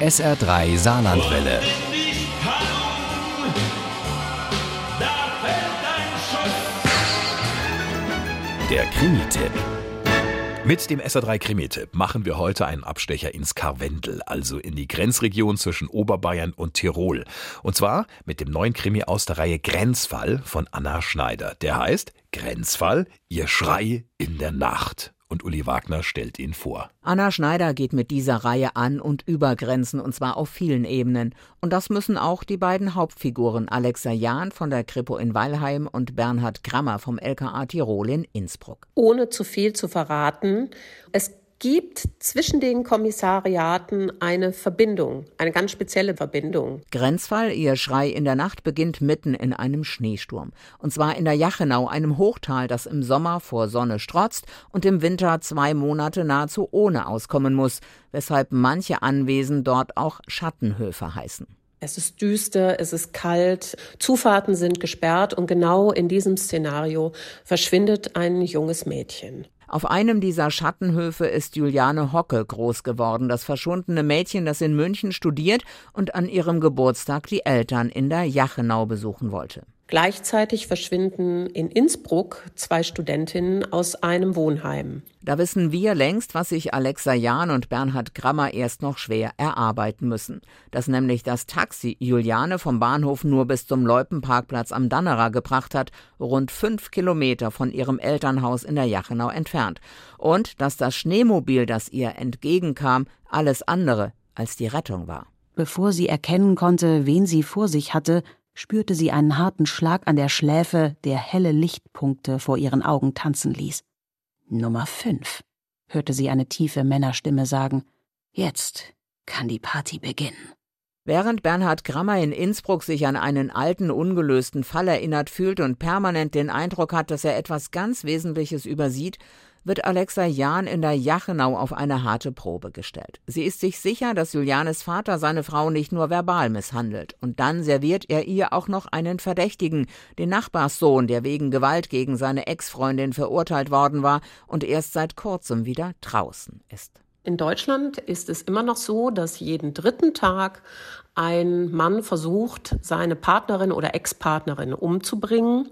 SR3 Saarlandwelle. Der Krimi-Tipp. Mit dem SR3 Krimi-Tipp machen wir heute einen Abstecher ins Karwendel, also in die Grenzregion zwischen Oberbayern und Tirol. Und zwar mit dem neuen Krimi aus der Reihe Grenzfall von Anna Schneider. Der heißt Grenzfall, ihr Schrei in der Nacht und Uli Wagner stellt ihn vor. Anna Schneider geht mit dieser Reihe an und über Grenzen und zwar auf vielen Ebenen. Und das müssen auch die beiden Hauptfiguren Alexa Jahn von der Kripo in Weilheim und Bernhard Grammer vom LKA Tirol in Innsbruck. Ohne zu viel zu verraten, es gibt zwischen den Kommissariaten eine Verbindung, eine ganz spezielle Verbindung. Grenzfall, ihr Schrei in der Nacht beginnt mitten in einem Schneesturm. Und zwar in der Jachenau, einem Hochtal, das im Sommer vor Sonne strotzt und im Winter zwei Monate nahezu ohne auskommen muss, weshalb manche Anwesen dort auch Schattenhöfe heißen. Es ist düster, es ist kalt, Zufahrten sind gesperrt und genau in diesem Szenario verschwindet ein junges Mädchen. Auf einem dieser Schattenhöfe ist Juliane Hocke groß geworden, das verschwundene Mädchen, das in München studiert und an ihrem Geburtstag die Eltern in der Jachenau besuchen wollte. Gleichzeitig verschwinden in Innsbruck zwei Studentinnen aus einem Wohnheim. Da wissen wir längst, was sich Alexa Jahn und Bernhard Grammer erst noch schwer erarbeiten müssen. Dass nämlich das Taxi Juliane vom Bahnhof nur bis zum Loipenparkplatz am Dannerer gebracht hat, rund fünf Kilometer von ihrem Elternhaus in der Jachenau entfernt. Und dass das Schneemobil, das ihr entgegenkam, alles andere als die Rettung war. Bevor sie erkennen konnte, wen sie vor sich hatte, spürte sie einen harten Schlag an der Schläfe, der helle Lichtpunkte vor ihren Augen tanzen ließ. Nummer fünf, hörte sie eine tiefe Männerstimme sagen. Jetzt kann die Party beginnen. Während Bernhard Grammer in Innsbruck sich an einen alten, ungelösten Fall erinnert fühlt und permanent den Eindruck hat, dass er etwas ganz Wesentliches übersieht, wird Alexa Jahn in der Jachenau auf eine harte Probe gestellt. Sie ist sich sicher, dass Julianes Vater seine Frau nicht nur verbal misshandelt. Und dann serviert er ihr auch noch einen Verdächtigen, den Nachbarssohn, der wegen Gewalt gegen seine Ex-Freundin verurteilt worden war und erst seit kurzem wieder draußen ist. In Deutschland ist es immer noch so, dass jeden dritten Tag ein Mann versucht, seine Partnerin oder Ex-Partnerin umzubringen.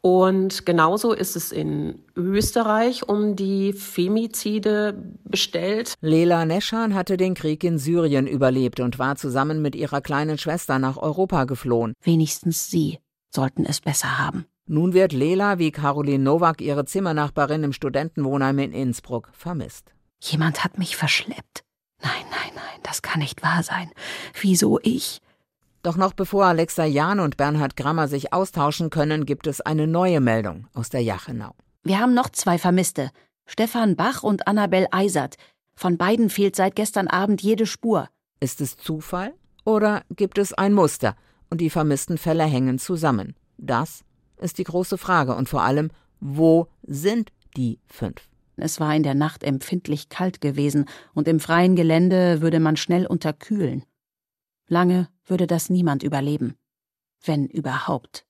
Und genauso ist es in Österreich um die Femizide bestellt. Lela Neschan hatte den Krieg in Syrien überlebt und war zusammen mit ihrer kleinen Schwester nach Europa geflohen. Wenigstens sie sollten es besser haben. Nun wird Lela wie Caroline Nowak, ihre Zimmernachbarin im Studentenwohnheim in Innsbruck, vermisst. Jemand hat mich verschleppt. Nein, nein, nein, das kann nicht wahr sein. Wieso ich? Doch noch bevor Alexa Jahn und Bernhard Grammer sich austauschen können, gibt es eine neue Meldung aus der Jachenau. Wir haben noch zwei Vermisste. Stefan Bach und Annabel Eisert. Von beiden fehlt seit gestern Abend jede Spur. Ist es Zufall oder gibt es ein Muster und die vermissten Fälle hängen zusammen? Das ist die große Frage und vor allem, wo sind die fünf? Es war in der Nacht empfindlich kalt gewesen und im freien Gelände würde man schnell unterkühlen. Lange würde das niemand überleben. Wenn überhaupt.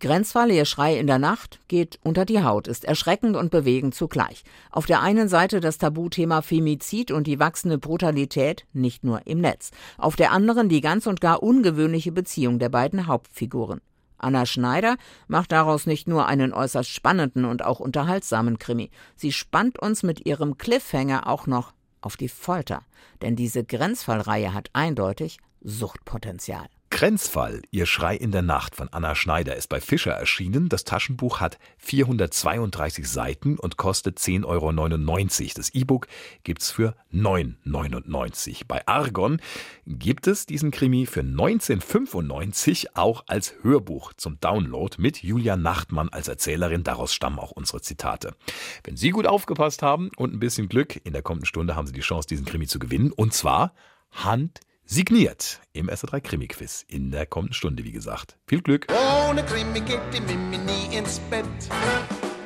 Grenzfall, ihr Schrei in der Nacht, geht unter die Haut, ist erschreckend und bewegend zugleich. Auf der einen Seite das Tabuthema Femizid und die wachsende Brutalität, nicht nur im Netz. Auf der anderen die ganz und gar ungewöhnliche Beziehung der beiden Hauptfiguren. Anna Schneider macht daraus nicht nur einen äußerst spannenden und auch unterhaltsamen Krimi. Sie spannt uns mit ihrem Cliffhanger auch noch auf die Folter. Denn diese Grenzfallreihe hat eindeutig Suchtpotenzial. Grenzfall, Ihr Schrei in der Nacht von Anna Schneider ist bei Fischer erschienen. Das Taschenbuch hat 432 Seiten und kostet 10,99 Euro. Das E-Book gibt's für 9,99 Bei Argon gibt es diesen Krimi für 1995 auch als Hörbuch zum Download mit Julia Nachtmann als Erzählerin. Daraus stammen auch unsere Zitate. Wenn Sie gut aufgepasst haben und ein bisschen Glück, in der kommenden Stunde haben Sie die Chance, diesen Krimi zu gewinnen. Und zwar Hand Signiert im SR3 Krimi-Quiz in der kommenden Stunde, wie gesagt. Viel Glück! Ohne Krimi geht die Mimi nie ins Bett.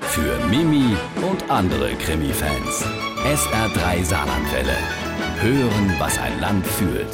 Für Mimi und andere Krimi-Fans. SR3 Saarlandwelle. Hören, was ein Land fühlt.